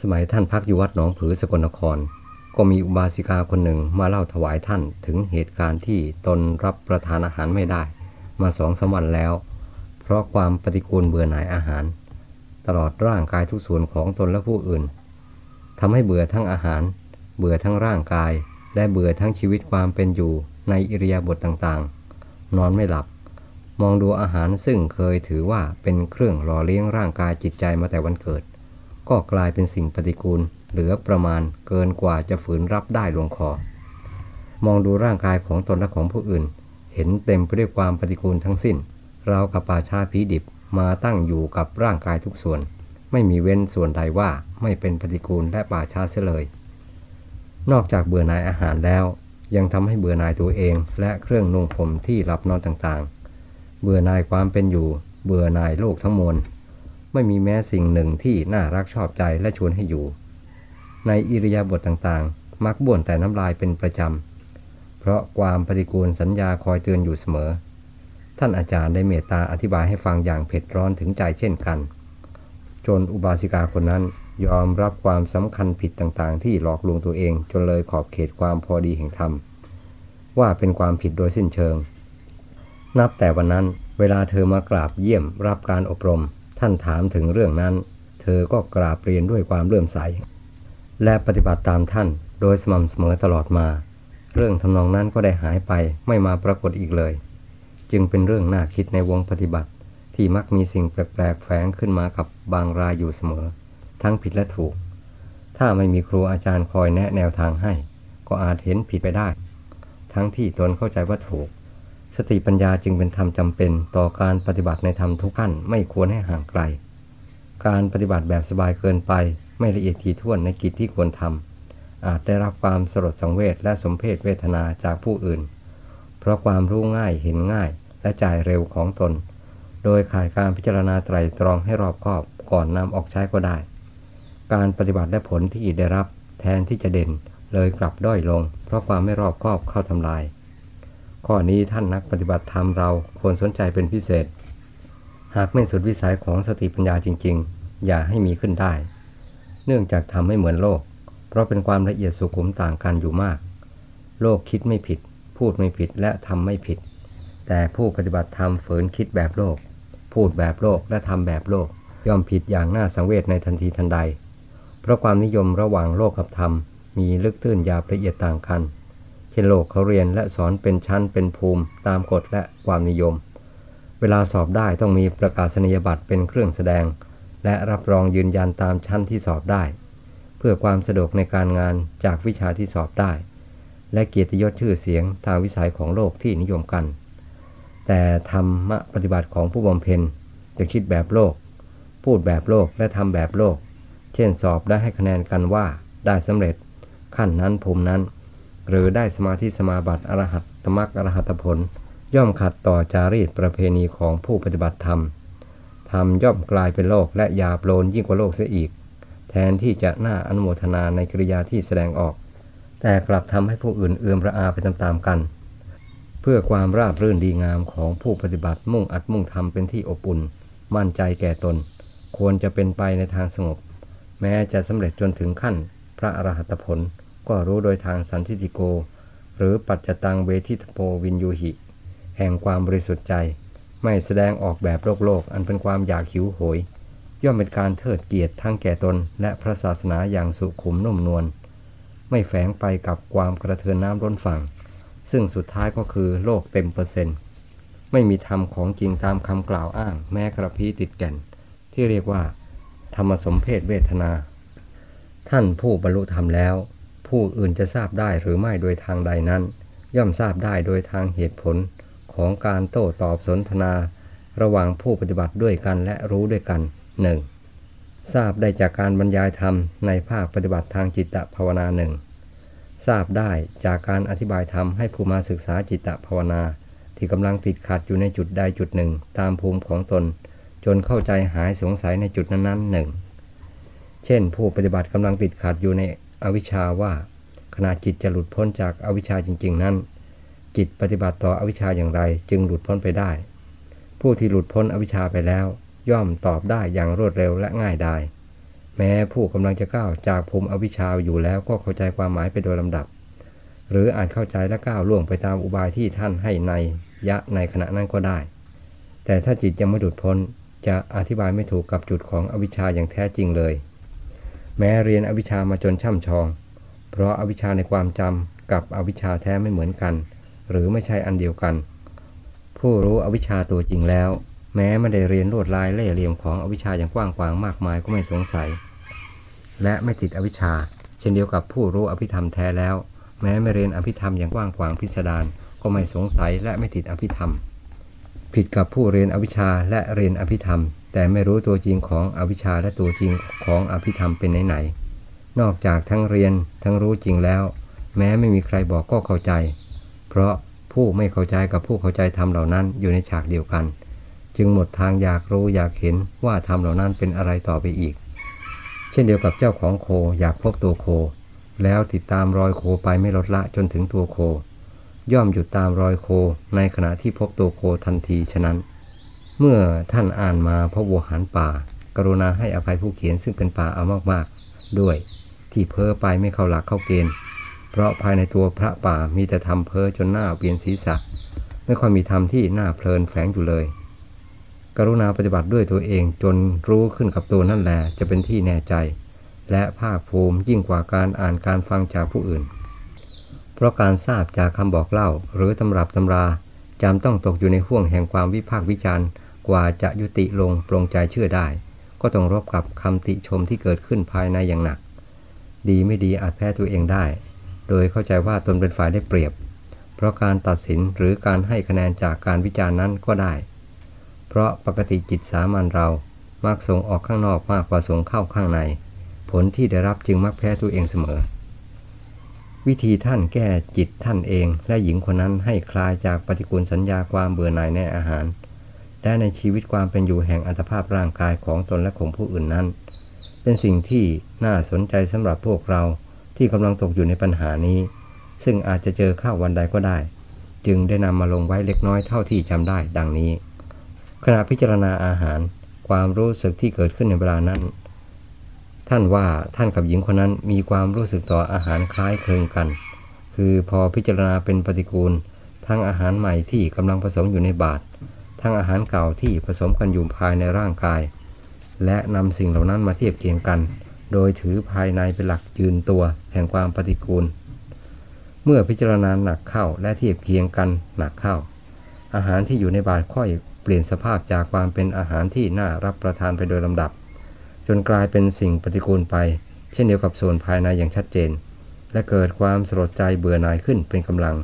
สมัยท่านพักอยู่วัดหนองผือสกลนคร ก็มีอุบาสิกาคนหนึ่งมาเล่าถวายท่านถึงเหตุการณ์ที่ตนรับประทานอาหารไม่ได้ มาสองสามวันแล้ว เพราะความปฏิกูลเบื่อหน่ายอาหาร ตลอดร่างกายทุกส่วนของตนและผู้อื่นทำให้เบื่อทั้งอาหาร เบื่อทั้งร่างกาย และเบื่อทั้งชีวิตความเป็นอยู่ในอิริยาบถต่างๆ นอนไม่หลับ มองดูอาหารซึ่งเคยถือว่าเป็นเครื่องหล่อเลี้ยงร่างกายจิตใจมาแต่วันเกิด ก็กลายเป็นสิ่งปฏิกูล เหลือประมาณเกินกว่าจะฝืนรับได้ลงคอ มองดูร่างกายของตนและของผู้อื่น เห็นเต็มไปด้วยความปฏิกูลทั้งสิ้น เรากับป่าชาผีดิบมาตั้งอยู่กับร่างกายทุกส่วน ไม่มีเว้นส่วนใดว่าไม่เป็นปฏิกูลและป่าชาเสียเลย นอกจากเบื่อหน่ายอาหารแล้ว ยังทำให้เบื่อหน่ายตัวเองและเครื่องนุ่งผมที่หลับนอนต่างๆ เบื่อหน่ายความเป็นอยู่ เบื่อหน่ายโลกทั้งมวล ไม่มีแม้สิ่งหนึ่งที่น่ารักชอบใจและชวนให้อยู่ ในอิริยาบถต่างๆ มักบ่นแต่น้ำลายเป็นประจำ เพราะความปฏิกูลสัญญาคอยเตือนอยู่เสมอ ท่านอาจารย์ได้เมตตาอธิบายให้ฟังอย่างเผ็ดร้อนถึงใจเช่นกัน จนอุบาสิกาคนนั้นยอมรับความสำคัญผิดต่างๆ ที่หลอกลวงตัวเองจนเลยขอบเขตความพอดีแห่งธรรม ว่าเป็นความผิดโดยสิ้นเชิง นับแต่วันนั้นเวลาเธอมากราบเยี่ยมรับการอบรม ท่านถามถึงเรื่องนั้น เธอก็กราบเรียนด้วยความเลื่อมใส และปฏิบัติตามท่านโดยสม่ำเสมอตลอดมา เรื่องทำนองนั้นก็ได้หายไปไม่มาปรากฏอีกเลย จึงเป็นเรื่องน่าคิดในวงปฏิบัติ ที่มักมีสิ่งแปลกๆแฝงขึ้นมากับบางรายอยู่เสมอ ทั้งผิดและถูก ถ้าไม่มีครูอาจารย์คอยแนะแนวทางให้ ก็อาจเห็นผิดไปได้ ทั้งที่ตนเข้าใจว่าถูก สติปัญญาจึงเป็นธรรมจำเป็นต่อการปฏิบัติในธรรมทุกขั้นไม่ควรให้ห่างไกล การปฏิบัติแบบสบายเกินไป ไม่ละเอียดถี่ถ้วนในกิจที่ควรทำอาจได้รับความสลดสังเวชและสมเพศเวทนาจากผู้อื่น เพราะความรู้ง่ายเห็นง่ายและจ่ายเร็วของตน โดยขาดการพิจารณาไตรตรองให้รอบคอบก่อนนำออกใช้ก็ได้ การปฏิบัติและผลที่ได้รับแทนที่จะเด่นเลยกลับด้อยลง เพราะความไม่รอบคอบเข้าทำลาย ข้อนี้ท่านนักปฏิบัติธรรมเราควรสนใจเป็นพิเศษ หากไม่สุดวิสัยของสติปัญญาจริง ๆ อย่าให้มีขึ้นได้ เนื่องจากทำให้เหมือนโลก เพราะเป็นความละเอียดสุขุมต่างกันอยู่มาก โลกคิดไม่ผิด พูดไม่ผิดและทำไม่ผิด แต่ผู้ปฏิบัติธรรมฝืนคิดแบบโลก พูดแบบโลกและทำแบบโลก ย่อมผิดอย่างน่าสังเวชในทันทีทันใด เพราะความนิยมระหว่างโลกกับธรรมมีลึกตื้นยาวละเอียดต่างกัน นโลกเขาเรียนและสอนเป็นชั้นเป็นภูมิ ตามกฎและความนิยม เวลาสอบได้ต้องมีประกาศนียบัตรเป็นเครื่องแสดง และรับรองยืนยันตามชั้นที่สอบได้ เพื่อความสะดวกในการงานจากวิชาที่สอบได้ และเกียรติยศชื่อเสียงทางวิสัยของโลกที่นิยมกัน แต่ธรรมะปฏิบัติของผู้บำเพ็ญจะคิดแบบโลก พูดแบบโลกและทำแบบโลก เช่นสอบได้ให้คะแนนกันว่าได้สำเร็จขั้นนั้นภูมินั้น หรือได้สมาธิสมาบัติอรหัตตมรรคอรหัตผล ย่อมขัดต่อจารีตประเพณีของผู้ปฏิบัติธรรมธรรมย่อมกลายเป็นโลกและยาโปลนยิ่งกว่าโลกเสียอีก แทนที่จะน่าอนุโมทนาในกริยาที่แสดงออก แต่กลับทำให้ผู้อื่นเอือมระอาไปตามๆกัน เพื่อความราบรื่นดีงามของผู้ปฏิบัติมุ่งอัดมุ่งทำเป็นที่อบอุ่น มั่นใจแก่ตน ควรจะเป็นไปในทางสงบ แม้จะสำเร็จจนถึงขั้นพระอรหัตผล ก็รู้โดยทางสันทิติโก หรือปัจจตังเวทิตโปวินยูหิ แห่งความบริสุทธิ์ใจ ไม่แสดงออกแบบโลกโลก อันเป็นความอยากหิวโหย ย่อมเป็นการเทิดเกียรติทั้งแก่ตน และพระศาสนาอย่างสุขุมนุ่มนวลไม่แฝงไปกับความกระเทือนน้ำล้นฝั่ง ซึ่งสุดท้ายก็คือโลกเต็มเปอร์เซ็นต์ไม่มีธรรมของจริงตามคำกล่าวอ้าง แม้กระพี้ติดแก่น ที่เรียกว่า ธรรมสมเพศเวทนา ท่านผู้บรรลุธรรมแล้ว ผู้อื่นจะทราบได้หรือไม่โดยทางใดนั้น ย่อมทราบได้โดยทางเหตุผลของการโต้ตอบสนทนา ระหว่างผู้ปฏิบัติด้วยกันและรู้ด้วยกันหนึ่งทราบได้จากการบรรยายธรรมในภาคปฏิบัติทางจิตตภาวนาหนึ่งทราบได้จากการอธิบายธรรมให้ผู้มาศึกษาจิตตภาวนา ที่กำลังติดขัดอยู่ในจุดใดจุดหนึ่ง ตามภูมิของตน จนเข้าใจหายสงสัยในจุดนั้นๆหนึ่งเช่น ผู้ปฏิบัติกำลังติดขัดอยู่ใน อวิชชาว่า ขณะจิตจะหลุดพ้นจากอวิชชาจริง ๆ นั้น จิตปฏิบัติต่ออวิชชาอย่างไร จึงหลุดพ้นไปได้ ผู้ที่หลุดพ้นอวิชชาไปแล้ว ย่อมตอบได้อย่างรวดเร็วและง่ายดายแม้ผู้กำลังจะก้าวจากภูมิอวิชชาอยู่แล้วก็เข้าใจความหมายไปโดยลำดับ หรืออาจเข้าใจและก้าวล่วงไปตามอุบายที่ท่านให้ในยะในขณะนั้นก็ได้ แต่ถ้าจิตยังไม่หลุดพ้นจะอธิบายไม่ถูกกับจุดของอวิชชาอย่างแท้จริงเลย แม้เรียนอวิชามาจนช่ำชอง เพราะอาวิชชาในความจำกับอวิชชาแท้ไม่เหมือนกัน หรือไม่ใช่อันเดียวกัน ผู้รู้อวิชชาตัวจริงแล้ว แม้ไม่ได้เรียนลวดลายเล่เหลี่ยมของอวิชชาอย่างกว้างขวางมากมายก็ไม่สงสัย และไม่ติดอวิชชา เช่นเดียวกับผู้รู้อภิธรรมแท้แล้ว แม้ไม่เรียนอภิธรรมอย่างกว้างขวางพิสดารก็ไม่สงสัยและไม่ติดอภิธรรม ผิดกับผู้เรียนอวิชชาและเรียนอภิธรรม แต่ไม่รู้ตัวจริงของอวิชชาและตัวจริงของอภิธรรมเป็นไหนๆนอกจากทั้งเรียนทั้งรู้จริงแล้ว แม้ไม่มีใครบอกก็เข้าใจ เพราะผู้ไม่เข้าใจกับผู้เข้าใจธรรมเหล่านั้นอยู่ในฉากเดียวกัน จึงหมดทางอยากรู้อยากเห็นว่าธรรมเหล่านั้นเป็นอะไรต่อไปอีก เช่นเดียวกับเจ้าของโคอยากพบตัวโค แล้วติดตามรอยโคไปไม่ลดละจนถึงตัวโค ย่อมหยุดตามรอยโคในขณะที่พบตัวโคทันทีฉะนั้น เมื่อท่านอ่านมาพบวัวหันป่า กรุณาให้อภัยผู้เขียนซึ่งเป็นป่าเอามากๆ ด้วยที่เพ้อไปไม่เข้าหลักเข้าเกณฑ์ เพราะภายในตัวพระป่ามีแต่ทำเพ้อจนหน้าเปลี่ยนศีรษะ ไม่ค่อยมีธรรมที่น่าเพลินแฝงอยู่เลย กรุณาปฏิบัติด้วยตัวเองจนรู้ขึ้นกับตัวนั่นแหละจะเป็นที่แน่ใจ และภาคภูมิยิ่งกว่าการอ่านการฟังจากผู้อื่น เพราะการทราบจากคำบอกเล่าหรือตำรับตำราจำต้องตกอยู่ในห่วงแห่งความวิพากษ์วิจารณ์ กว่าจะยุติลงปรงใจเชื่อได้ ก็ต้องรบกับคำติชมที่เกิดขึ้นภายในอย่างหนัก ดีไม่ดีอาจแพ้ตัวเองได้ โดยเข้าใจว่าตนเป็นฝ่ายได้เปรียบ เพราะการตัดสินหรือการให้คะแนนจากการวิจารณ์นั้นก็ได้ เพราะปกติจิตสามัญเรามักส่งออกข้างนอกมากกว่าส่งเข้าข้างใน ผลที่ได้รับจึงมักแพ้ตัวเองเสมอ วิธีท่านแก้จิตท่านเอง และหญิงคนนั้นให้คลายจากปฏิกูลสัญญาความเบื่อหน่ายในอาหาร และในชีวิตความเป็นอยู่แห่งอัตภาพร่างกายของตนและของผู้อื่นนั้น เป็นสิ่งที่น่าสนใจสำหรับพวกเราที่กำลังตกอยู่ในปัญหานี้ ซึ่งอาจจะเจอข้าววันใดก็ได้ จึงได้นำมาลงไว้เล็กน้อยเท่าที่จำได้ดังนี้ ขณะพิจารณาอาหาร ความรู้สึกที่เกิดขึ้นในเวลานั้น ท่านว่าท่านกับหญิงคนนั้นมีความรู้สึกต่ออาหารคล้ายคลึงกัน คือพอพิจารณาเป็นปฏิกูล ทั้งอาหารใหม่ที่กำลังผสมอยู่ในบาตร ทั้งอาหารเก่าที่ผสมกันอยู่ภายในร่างกาย และนำสิ่งเหล่านั้นมาเทียบเคียงกัน โดยถือภายในเป็นหลักยืนตัวแห่งความปฏิกูล เมื่อพิจารณาหนักเข้าและเทียบเคียงกันหนักเข้า อาหารที่อยู่ในบาตรค่อยเปลี่ยนสภาพจากความเป็นอาหารที่น่ารับประทานไปโดยลำดับ จนกลายเป็นสิ่งปฏิกูลไป เช่นเดียวกับส่วนภายในอย่างชัดเจน และเกิดความสลดใจเบื่อหน่ายขึ้นเป็นกำลัง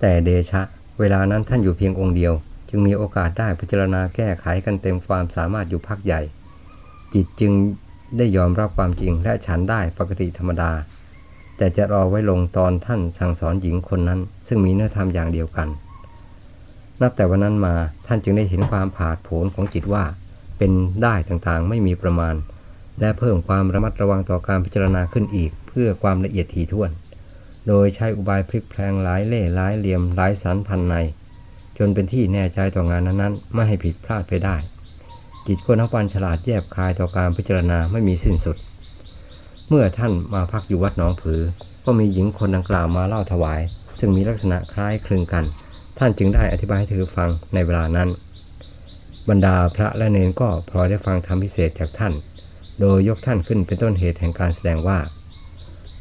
แต่เดชะ เวลานั้นท่านอยู่เพียงองค์เดียว จึงมีโอกาสได้พิจารณาแก้ไขกันเต็มความสามารถอยู่พักใหญ่ จิตจึงได้ยอมรับความจริงและฉันได้ปกติธรรมดา แต่จะรอไว้ลงตอนท่านสั่งสอนหญิงคนนั้น ซึ่งมีเนื้อธรรมอย่างเดียวกัน นับแต่วันนั้นมาท่านจึงได้เห็นความผาดโผนของจิตว่า เป็นได้ต่างๆไม่มีประมาณ และเพิ่มความระมัดระวังต่อการพิจารณาขึ้นอีก เพื่อความละเอียดถี่ถ้วน โดยใช้อุบายพลิกแพลงหลายเล่หลายเหลี่ยมหลายสันพันใน จนเป็นที่แน่ใจต่องานนั้นๆ ไม่ให้ผิดพลาดไปได้ จิตคนนักปันฉลาดแยบคายต่อการพิจารณาไม่มีสิ้นสุด เมื่อท่านมาพักอยู่วัดหนองผือ ก็มีหญิงคนดังกล่าวมาเล่าถวาย ซึ่งมีลักษณะคล้ายคลึงกัน ท่านจึงได้อธิบายให้เธอฟังในเวลานั้น บรรดาพระและเนนก็พลอยได้ฟังธรรมพิเศษจากท่าน โดยยกท่านขึ้นเป็นต้นเหตุแห่งการแสดงว่า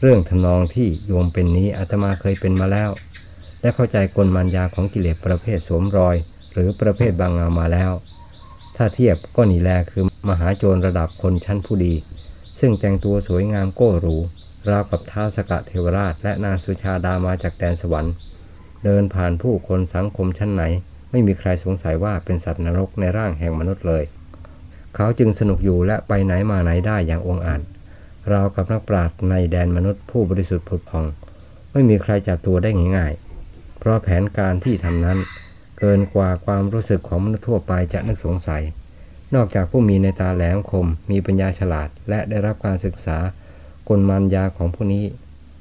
เรื่องทำนองที่โยมเป็นนี้อาตมาเคยเป็นมาแล้ว และเข้าใจกลมันยาของกิเลสประเภทสวมรอย หรือประเภทบางเงามาแล้ว ถ้าเทียบก็นีแลคือมหาโจรระดับคนชั้นผู้ดี ซึ่งแต่งตัวสวยงามโก้หรูราวกับท้าสกะเทวราช และนางสุชาดามาจากแดนสวรรค์ เดินผ่านผู้คนสังคมชั้นไหน ไม่มีใครสงสัยว่าเป็นสัตว์นรกในร่างแห่งมนุษย์เลย เขาจึงสนุกอยู่และไปไหนมาไหนได้อย่างองอาจราวกับนักปราชญ์ในแดนมนุษย์ผู้บริสุทธิ์ผุดพอง ไม่มีใครจับตัวได้ง่ายๆ เพราะแผนการที่ทำนั้น เกินกว่าความรู้สึกของมนุษย์ทั่วไปจะนึกสงสัย นอกจากผู้มีในตาแหลมคม มีปัญญาฉลาด และได้รับการศึกษากลมันยาของพวกนี้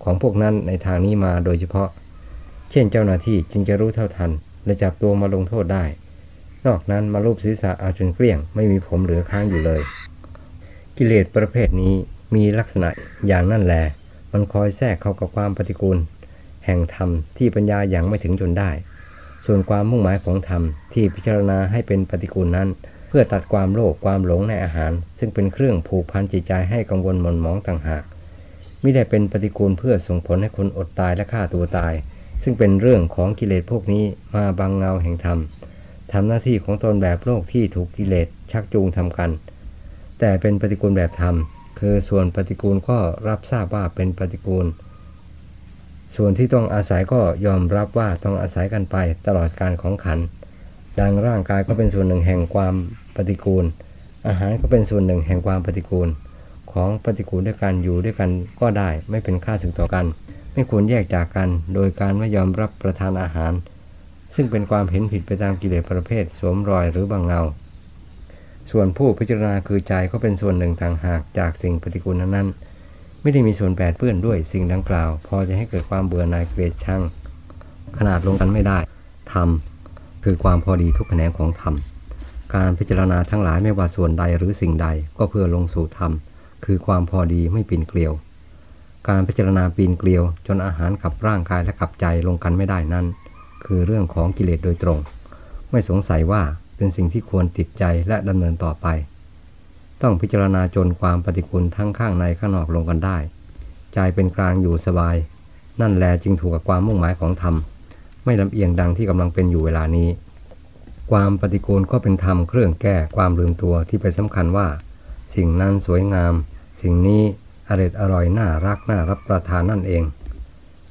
ของพวกนั้นในทางนี้มาโดยเฉพาะ เช่นเจ้าหน้าที่จึงจะรู้เท่าทัน และจับตัวมาลงโทษได้ นอกนั้นมาลูบศีรษะเอาจนเกลี้ยง ไม่มีผมเหลือค้างอยู่เลย กิเลสประเภทนี้มีลักษณะอย่างนั่นแหละมันคอยแทรกเข้ากับความปฏิกูล แห่งธรรมที่ปัญญายัางไม่ถึงจนได้ ส่วนความมุ่งหมายของธรรมที่พิจารณาให้เป็นปฏิกูลนั้น เพื่อตัดความโลภความหลงในอาหาร ซึ่งเป็นเครื่องผูกพันจิตใจให้กังวลหม่นหมองต่างหากไม่ได้เป็นปฏิกูลเพื่อส่งผลให้คนอดตายและฆ่าตัวตาย ซึ่งเป็นเรื่องของกิเลสพวกนี้มาบังเงาแห่งธรรมทำหน้าที่ของตนแบบโลกที่ถูกกิเลสชักจูงทำกัน แต่เป็นปฏิกูลแบบธรรม คือส่วนปฏิกูลก็รับทราบว่าเป็นปฏิกูล ส่วนที่ต้องอาศัยก็ยอมรับว่าต้องอาศัยกันไปตลอดการของขัน ดังร่างกายก็เป็นส่วนหนึ่งแห่งความปฏิกูล อาหารก็เป็นส่วนหนึ่งแห่งความปฏิกูล ของปฏิกูลด้วยกันอยู่ด้วยกันก็ได้ไม่เป็นค่าสึงต่อกัน ไม่ควรแยกจากกัน โดยการไม่ยอมรับประทานอาหาร ซึ่งเป็นความเห็นผิดไปตามกิเลสประเภทสวมรอยหรือบางเงา ส่วนผู้พิจารณาคือใจก็เป็นส่วนหนึ่งต่างหากจากสิ่งปฏิกูลนั้น ไม่ได้มีส่วนแปดเปื้อนด้วยสิ่งดังกล่าว พอจะให้เกิดความเบื่อหน่ายเกลียดชังขนาดลงกันไม่ได้ธรรมคือความพอดีทุกแขนงของธรรมการพิจารณาทั้งหลายไม่ว่าส่วนใดหรือสิ่งใดก็เพื่อลงสู่ธรรมคือความพอดีไม่ปีนเกลียว การพิจารณาปีนเกลียว จนอาหารขับร่างกายและขับใจลงกันไม่ได้นั้นคือเรื่องของกิเลสโดยตรง ไม่สงสัยว่าเป็นสิ่งที่ควรติดใจและดำเนินต่อไป ต้องพิจารณาจนความปฏิกูลทั้งข้างในข้างนอกลงกันได้ ใจเป็นกลางอยู่สบาย นั่นแลจึงถูกกับความมุ่งหมายของธรรม ไม่ลำเอียงดังที่กำลังเป็นอยู่เวลานี้ ความปฏิกูลก็เป็นธรรมเครื่องแก้ความลืมตัวที่เป็นสำคัญว่า สิ่งนั้นสวยงาม สิ่งนี้อร่อยอร่อยน่ารักน่ารับประทานนั่นเอง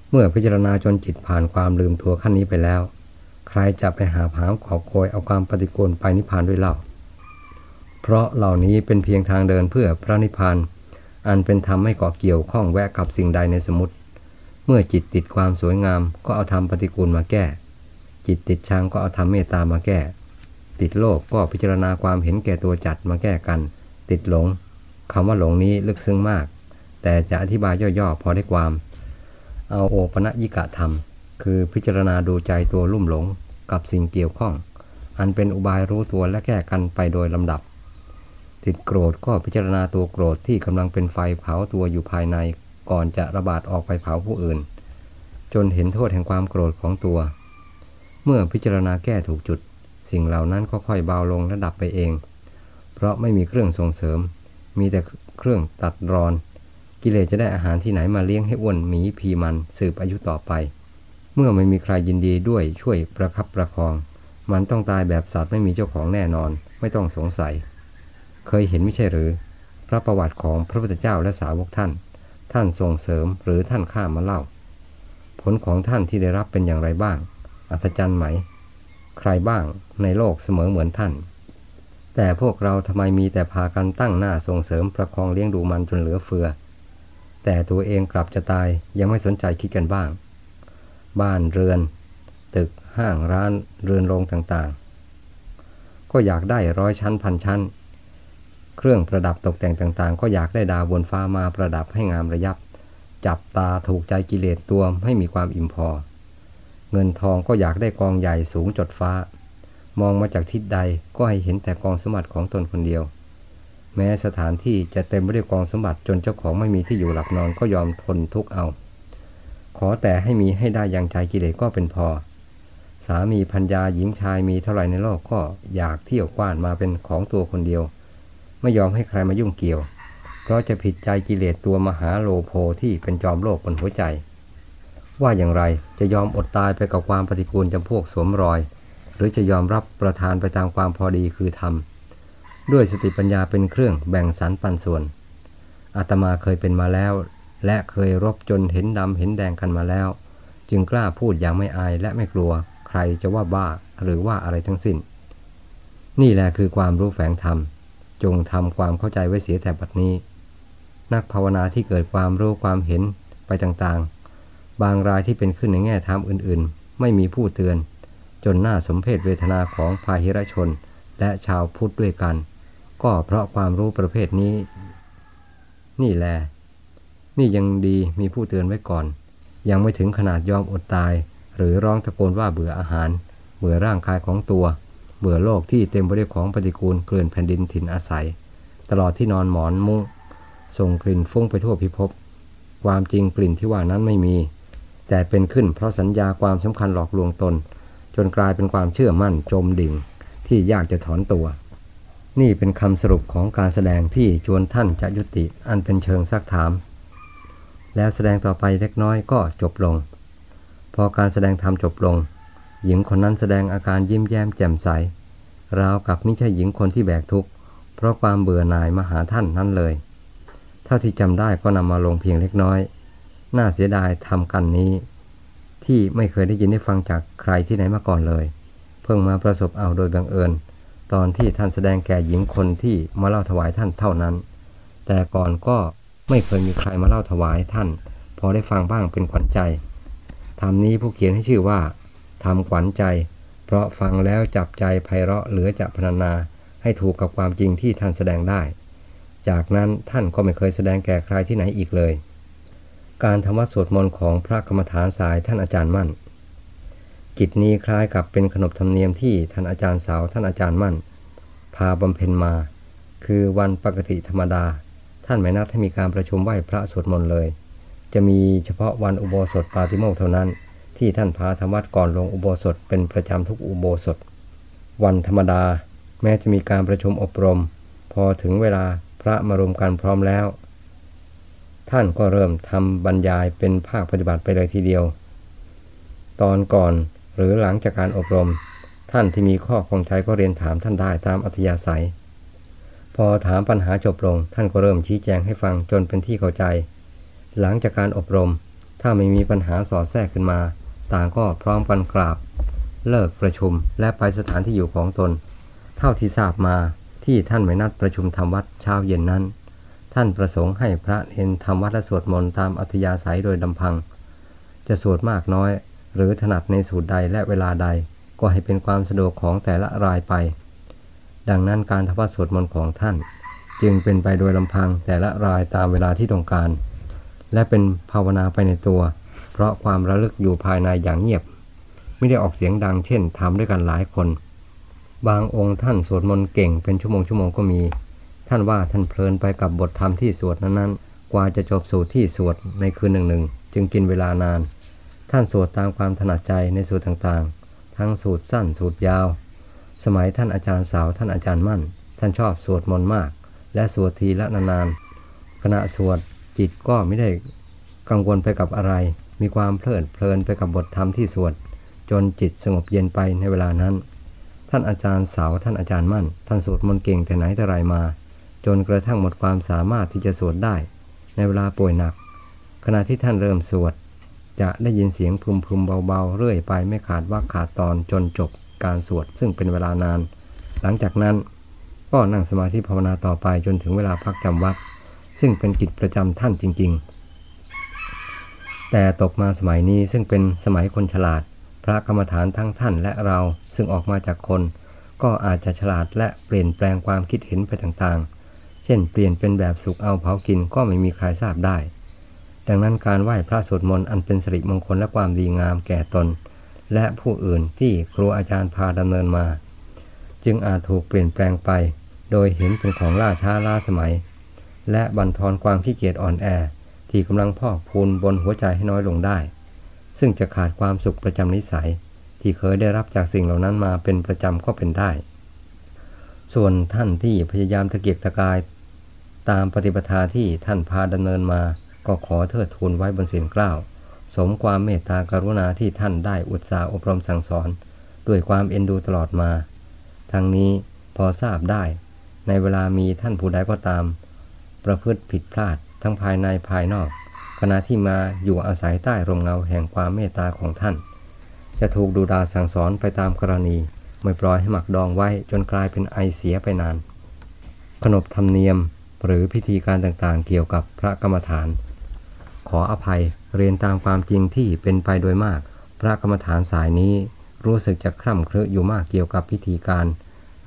เมื่อพิจารณาจนจิตผ่านความลืมตัวขั้นนี้ไปแล้ว ใครจะไปหาผามขอโคยเอาความปฏิกูลไปนิพพานด้วยเล่า เพราะเหล่านี้เป็นเพียงทางเดินเพื่อพระนิพพาน อันเป็นธรรมไม่เกาะเกี่ยวข้องแวะกับสิ่งใดในสมุติ เมื่อจิตติดความสวยงามก็เอาธรรมปฏิกูลมาแก้ จิตติดชังก็เอาธรรมเมตตามาแก้ ติดโลภก็พิจารณาความเห็นแก่ตัวจัดมาแก้กัน ติดหลงคำว่าหลงนี้ลึกซึ้งมาก แต่จะอธิบายย่อๆพอได้ความ เอาโอปะยิกะธรรม คือพิจารณาดูใจตัวลุ่มหลงกับสิ่งเกี่ยวข้อง อันเป็นอุบายรู้ตัวและแก้กันไปโดยลำดับ ติดโกรธก็พิจารณาตัวโกรธที่กำลังเป็นไฟเผาตัวอยู่ภายใน ก่อนจะระบาดออกไปเผาผู้อื่น จนเห็นโทษแห่งความโกรธของตัว เมื่อพิจารณาแก้ถูกจุด สิ่งเหล่านั้นก็ค่อยเบาลงและดับไปเอง เพราะไม่มีเครื่องส่งเสริม มีแต่เครื่องตัดรอน กิเลสจะได้อาหารที่ไหนมาเลี้ยงให้อ้วนหมีพีมันสืบอายุต่อไป เมื่อไม่มีใครยินดีด้วยช่วยประคับประคอง มันต้องตายแบบสัตว์ไม่มีเจ้าของแน่นอน ไม่ต้องสงสัย เคยเห็นไม่ใช่หรือ พระประวัติของพระพุทธเจ้าและสาวกท่าน ท่านส่งเสริมหรือท่านข้ามาเล่า ผลของท่านที่ได้รับเป็นอย่างไรบ้าง อัศจรรย์ไหม ใครบ้างในโลกเสมอเหมือนท่าน แต่พวกเราทำไมมีแต่พากันตั้งหน้าส่งเสริมประคองเลี้ยงดูมันจนเหลือเฟือ แต่ตัวเองกลับจะตายยังไม่สนใจคิดกันบ้าง บ้านเรือน ตึกห้างร้านเรือนโรงต่างๆ ก็อยากได้ร้อยชั้นพันชั้น เครื่องประดับตกแต่งต่างๆ ก็อยากได้ดาวบนฟ้ามาประดับให้งามระยับ จับตาถูกใจกิเลสตัวให้มีความอิ่มพอ เงินทองก็อยากได้กองใหญ่สูงจดฟ้า มองมาจากทิศใดก็ให้เห็นแต่กองสมบัติของตนคนเดียว แม้สถานที่จะเต็มไปด้วยกองสมบัติจนเจ้าของไม่มีที่อยู่หลับนอนก็ยอมทนทุกข์เอา ขอแต่ให้มีให้ได้อย่างใจกิเลสก็เป็นพอ สามีพัญญาหญิงชายมีเท่าไรในโลกก็อยากเที่ยวกว้านมาเป็นของตัวคนเดียว ไม่ยอมให้ใครมายุ่งเกี่ยว เพราะจะผิดใจกิเลสตัวมหาโลโภที่เป็นจอมโลกบนหัวใจ ว่าอย่างไรจะยอมอดตายไปกับความปฏิกูลจำพวกสวมรอย หรือจะยอมรับประทานไปตามความพอดีคือธรรมด้วยสติปัญญาเป็นเครื่องแบ่งสรรปันส่วนอาตมาเคยเป็นมาแล้ว และเคยรบจนเห็นดำเห็นแดงกันมาแล้ว จึงกล้าพูดอย่างไม่อายและไม่กลัว ใครจะว่าบ้าหรือว่าอะไรทั้งสิ้น นี่แหละคือความรู้แฝงธรรม จงทำความเข้าใจไว้เสียแต่บัดนี้ นักภาวนาที่เกิดความรู้ความเห็นไปต่างๆ บางรายที่เป็นขึ้นในแง่ธรรมอื่นๆ ไม่มีผู้เตือน จนน่าสมเพศเวทนาของพาหิรชน และชาวพุทธด้วยกัน ก็เพราะความรู้ประเภทนี้ นี่แหละ นี่ยังดีมีผู้เตือนไว้ก่อน ยังไม่ถึงขนาดยอมอดตาย หรือร้องตะโกนว่าเบื่ออาหาร เบื่อร่างกายของตัว เบื่อโลกที่เต็มไปด้วยของปฏิกูลเกลื่อนแผ่นดินถิ่นอาศัย ตลอดที่นอนหมอนมุ้งส่งกลิ่นฟุ้งไปทั่วพิภพความจริงกลิ่นที่ว่านั้นไม่มี แต่เป็นขึ้นเพราะสัญญาความสำคัญหลอกลวงตน จนกลายเป็นความเชื่อมั่นจมดิ่ง ที่ยากจะถอนตัว นี่เป็นคำสรุปของการแสดงที่ชวนท่านจะยุติอันเป็นเชิงซักถาม แล้วแสดงต่อไปเล็กน้อยก็จบลง พอการแสดงธรรมจบลง หญิงคนนั้นแสดงอาการยิ้มแย้มแจ่มใส ราวกับไม่ใช่หญิงคนที่แบกทุกข์ เพราะความเบื่อหน่ายมาหาท่านนั้นเลย เท่าที่จำได้ก็นำมาลงเพียงเล็กน้อย น่าเสียดายทำกันนี้ ที่ไม่เคยได้ยินได้ฟังจากใครที่ไหนมาก่อนเลย เพิ่งมาประสบเอาโดยบังเอิญ ตอนที่ท่านแสดงแก่หญิงคนที่มาเล่าถวายท่านเท่านั้น แต่ก่อนก็ไม่เคยมีใครมาเล่าถวายท่าน พอได้ฟังบ้างเป็นขวัญใจธรรมนี้ผู้เขียนให้ชื่อว่า ทำขวัญใจ เพราะฟังแล้วจับใจไพเราะเหลือจะพรรณนาให้ถูกกับความจริงที่ท่านแสดงได้ จากนั้นท่านก็ไม่เคยแสดงแก่ใครที่ไหนอีกเลย การทำวัดสวดมนต์ของพระกรรมฐานสายท่านอาจารย์มั่น กิจนี้คล้ายกับเป็นขนบธรรมเนียมที่ท่านอาจารย์สาวท่านอาจารย์มั่น พาบำเพ็ญมา คือวันปกติธรรมดา ท่านไม่นัดให้มีการประชุมไหว้พระสวดมนต์เลย จะมีเฉพาะวันอุโบสถปาติโมกเท่านั้น ที่ท่านพาธรรมวัดก่อนลงอุโบสถเป็นประจำทุกอุโบสถ วันธรรมดาแม้จะมีการประชุมอบรม พอถึงเวลาพระมารวมกันพร้อมแล้ว ท่านก็เริ่มทำบรรยายเป็นภาคปฏิบัติไปเลยทีเดียว ตอนก่อนหรือหลังจากการอบรม ท่านที่มีข้อคงใจก็เรียนถามท่านได้ตามอัธยาศัย พอถามปัญหาจบลง ท่านก็เริ่มชี้แจงให้ฟังจนเป็นที่เข้าใจ หลังจากการอบรม ถ้าไม่มีปัญหาสอดแทรกขึ้นมา ต่างก็พร้อมกันกราบ เลิกประชุมและไปสถานที่อยู่ของตน เท่าที่ทราบมาที่ท่านไม่นัดประชุมทำวัดเช้าเย็นนั้น ท่านประสงค์ให้พระเนนทำวัดและสวดมนต์ตามอัธยาศัยโดยลำพัง จะสวดมากน้อย หรือถนัดในสูตรใดและเวลาใดก็ให้เป็นความสะดวกของแต่ละรายไป ดังนั้นการทวัดสวดมนต์ของท่าน จึงเป็นไปโดยลำพังแต่ละรายตามเวลาที่ต้องการ และเป็นภาวนาไปในตัว เพราะความระลึกอยู่ภายในอย่างเงียบ ไม่ได้ออกเสียงดังเช่นทำด้วยกันหลายคน บางองค์ท่านสวดมนต์เก่งเป็นชั่วโมงชั่วโมงก็มี ท่านว่าท่านเพลินไปกับบทธรรมที่สวดนั้นๆ กว่าจะจบสูตรที่สวดในคืนหนึ่งๆจึงกินเวลานาน ท่านสวดตามความถนัดใจในสูตรต่างๆ ทั้งสูตรสั้นสูตรยาว สมัยท่านอาจารย์สาวท่านอาจารย์มั่น ท่านชอบสวดมนต์มาก และสวดทีละนานๆขณะสวดจิตก็ไม่ได้กังวลไปกับอะไร มีความเพลิดเพลินไปกับบทธรรมที่สวด จนจิตสงบเย็นไปในเวลานั้น ท่านอาจารย์สาวท่านอาจารย์มั่น ท่านสวดมนต์เก่งแต่ไหนแต่ไรมา จนกระทั่งหมดความสามารถที่จะสวดได้ ในเวลาป่วยหนัก ขณะที่ท่านเริ่มสวด จะได้ยินเสียงพึมพึมเบาๆ เรื่อยไปไม่ขาดว่าขาดตอนจนจบการสวดซึ่งเป็นเวลานาน หลังจากนั้นก็นั่งสมาธิภาวนาต่อไปจนถึงเวลาพักจำวัดซึ่งเป็นกิจประจำท่านจริง ๆ แต่ตกมาสมัยนี้ซึ่งเป็นสมัยคนฉลาด พระกรรมฐานทั้งท่านและเราซึ่งออกมาจากคน ก็อาจจะฉลาดและเปลี่ยนแปลงความคิดเห็นไปต่างๆ เช่นเปลี่ยนเป็นแบบสุกเอาเผากินก็ไม่มีใครทราบได้ ดังนั้นการไหว้พระสวดมนต์อันเป็นสิริมงคลและความดีงามแก่ตน และผู้อื่นที่ครูอาจารย์พาดำเนินมา จึงอาจถูกเปลี่ยนแปลงไป โดยเห็นเป็นของล่าช้าล้าสมัย และบั่นทอนความขี้เกียจอ่อนแอ ที่กำลังพอกพูนบนหัวใจให้น้อยลงได้ ซึ่งจะขาดความสุขประจำนิสัย ที่เคยได้รับจากสิ่งเหล่านั้นมาเป็นประจำก็เป็นได้ ส่วนท่านที่พยายามตะเกียกตะกาย ตามปฏิปทาที่ท่านพาดำเนินมา ก็ขอเทิดทูนไว้บนเสียงกล้าว สมความเมตตากรุณาที่ท่านได้อุตสาห์อบรมสั่งสอน ด้วยความเอ็นดูตลอดมา ทั้งนี้พอทราบได้ ในเวลามีท่านผู้ใดก็ตาม ประพฤติผิดพลาด ทั้งภายในภายนอก ขณะที่มาอยู่อาศัยใต้ร่มเงาแห่งความเมตตาของท่าน จะถูกดูดาสั่งสอนไปตามกรณี ไม่ปล่อยให้หมักดองไว้จนกลายเป็นไอเสียไปนาน ขนบธรรมเนียมหรือพิธีการต่างๆ เกี่ยวกับพระกรรมฐาน ขออภัยเรียนตามความจริงที่เป็นไปโดยมาก พระกรรมฐานสายนี้รู้สึกจะคร่ำครึอยู่มากเกี่ยวกับพิธีการ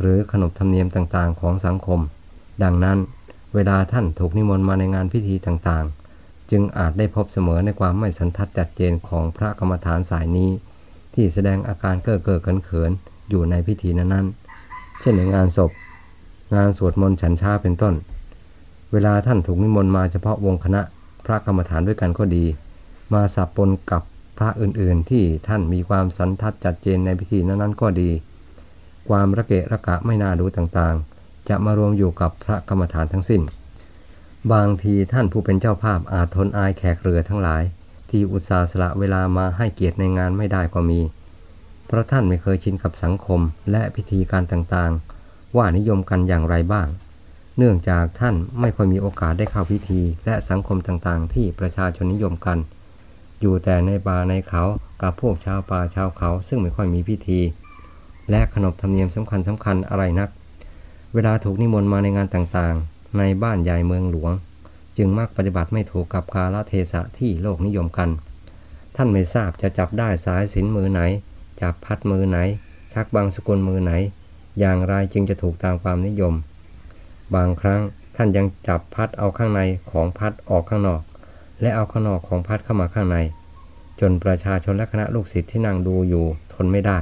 หรือขนบธรรมเนียมต่างๆ ของสังคม ดังนั้น เวลาท่านถูกนิมนต์มาในงานพิธีต่างๆ จึงอาจได้พบเสมอในความไม่สันทัดจัดเจนของพระกรรมฐานสายนี้ ที่แสดงอาการเก้อเก้อเขินๆอยู่ในพิธีนั้นๆ เช่นในงานศพ งานสวดมนต์ฉันชาเป็นต้น เวลาท่านถูกนิมนต์มาเฉพาะวงคณะพระกรรมฐานด้วยกันก็ดี มาสับปนกับพระอื่นๆ ที่ท่านมีความสันทัดจัดเจนในพิธีนั้นๆก็ดี ความระเกะระกะไม่น่าดูต่างๆ จะมารวมอยู่กับพระกรรมฐานทั้งสิ้น บางทีท่านผู้เป็นเจ้าภาพอาจทนอายแขกเรือทั้งหลาย ที่อุตส่าห์สละเวลามาให้เกียรติในงานไม่ได้ก็มี เพราะท่านไม่เคยชินกับสังคมและพิธีการต่างๆ ว่านิยมกันอย่างไรบ้าง เนื่องจากท่านไม่ค่อยมีโอกาสได้เข้าพิธี และสังคมต่างๆ ที่ประชาชนนิยมกัน อยู่แต่ในป่าในเขากับพวกชาวป่าชาวเขาซึ่งไม่ค่อยมีพิธีและขนบธรรมเนียมสำคัญสำคัญอะไรนัก เวลาถูกนิมนต์มาในงานต่างๆ ในบ้านใหญ่เมืองหลวง จึงมักปฏิบัติไม่ถูกกับกาลเทศะที่โลกนิยมกัน ท่านไม่ทราบจะจับได้สายสินมือไหน จับพัดมือไหน ชักบางสกุลมือไหน อย่างไรจึงจะถูกตามความนิยม บางครั้งท่านยังจับพัดเอาข้างในของพัดออกข้างนอก และเอาข้างนอกของพัดเข้ามาข้างใน จนประชาชนและคณะลูกศิษย์ที่นั่งดูอยู่ทนไม่ได้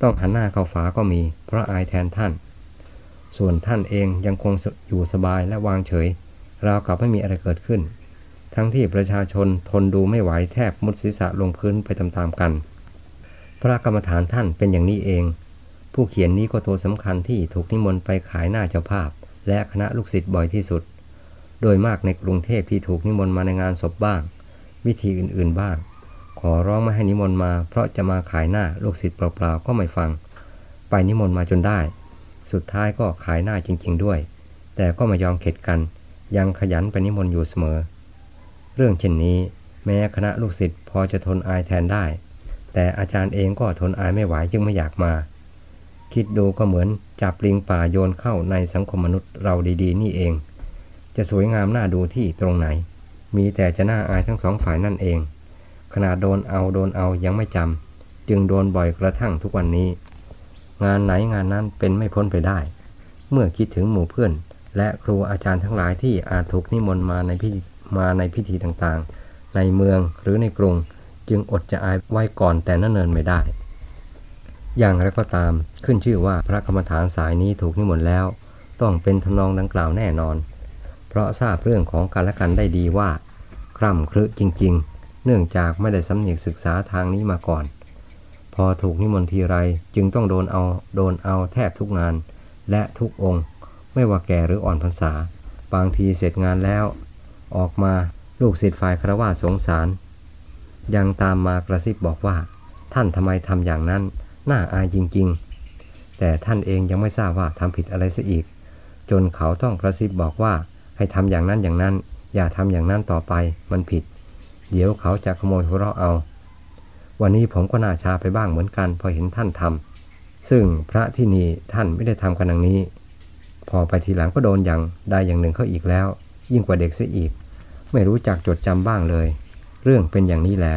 ต้องหันหน้าเข้าฝาก็มี เพราะอายแทนท่าน ส่วนท่านเองยังคงอยู่สบายและวางเฉย ราวกับไม่มีอะไรเกิดขึ้น ทั้งที่ประชาชนทนดูไม่ไหวแทบมุดศีรษะลงพื้นไปตามๆกัน พระกรรมฐานท่านเป็นอย่างนี้เอง ผู้เขียนนี้ก็ตัวสำคัญที่ถูกนิมนต์ไปขายหน้าเจ้าภาพ และคณะลูกศิษย์บ่อยที่สุด โดยมากในกรุงเทพที่ถูกนิมนต์มาในงานศพบ้าง วิธีอื่นๆบ้าง ขอร้องไม่ให้นิมนต์มา เพราะจะมาขายหน้าลูกศิษย์เปล่าๆก็ไม่ฟัง ไปนิมนต์มาจนได้ สุดท้ายก็ขายหน้าจริง ๆ ด้วย แต่ก็ไม่ยอมเข็ดกัน ยังขยันไปนิมนต์อยู่เสมอ เรื่องเช่นนี้แม้คณะลูกศิษย์พอจะทนอายแทนได้ แต่อาจารย์เองก็ทนอายไม่ไหวจึงไม่อยากมา คิดดูก็เหมือนจับลิงป่าโยนเข้าในสังคมมนุษย์เราดีๆ นี่เอง จะสวยงามน่าดูที่ตรงไหน มีแต่จะน่าอายทั้งสองฝ่ายนั่นเองขนาดโดนเอาโดนเอายังไม่จำ จึงโดนบ่อยกระทั่งทุกวันนี้ งานไหนงานนั้นเป็นไม่พ้นไปได้ เมื่อคิดถึงหมู่เพื่อน และครูอาจารย์ทั้งหลายที่อาจถูกนิมนต์มาในพิธีมาในพิธีต่างๆ ในเมืองหรือในกรุง จึงอดจะอายไว้ก่อนแต่นั่นเนินไม่ได้ อย่างไรก็ตามขึ้นชื่อว่าพระกรรมฐานสายนี้ถูกนิมนต์แล้ว ต้องเป็นทำนองดังกล่าวแน่นอน เพราะทราบเรื่องของการละกันได้ดีว่า คร่ำครึจริง ๆ เนื่องจากไม่ได้สำเนียกศึกษาทางนี้มาก่อน พอถูกนิมนต์ทีไรจึงต้องโดนเอาโดนเอาแทบทุกงาน และทุกองค์ ไม่ว่าแก่หรืออ่อนพรรษา บางทีเสร็จงานแล้ว ออกมาลูกศิษย์ฝ่ายครวาสงสาร ยังตามมากระซิบบอกว่า ท่านทำไมทำอย่างนั้น น่าอายจริง ๆ แต่ท่านเองยังไม่ทราบว่าทำผิดอะไรซะอีก จนเขาต้องกระซิบบอกว่าให้ทำอย่างนั้นอย่างนั้น อย่าทำอย่างนั้นต่อไปมันผิด เดี๋ยวเขาจะขโมยหัวเราะเอา วันนี้ผมก็น่าชาไปบ้างเหมือนกันพอเห็นท่านทำซึ่งพระที่นี่ท่านไม่ได้ทำกันดังนี้ พอไปทีหลังก็โดนอย่างได้อย่างหนึ่งเข้าอีกแล้ว ยิ่งกว่าเด็กเสียอีก ไม่รู้จักจดจำบ้างเลย เรื่องเป็นอย่างนี้แหละ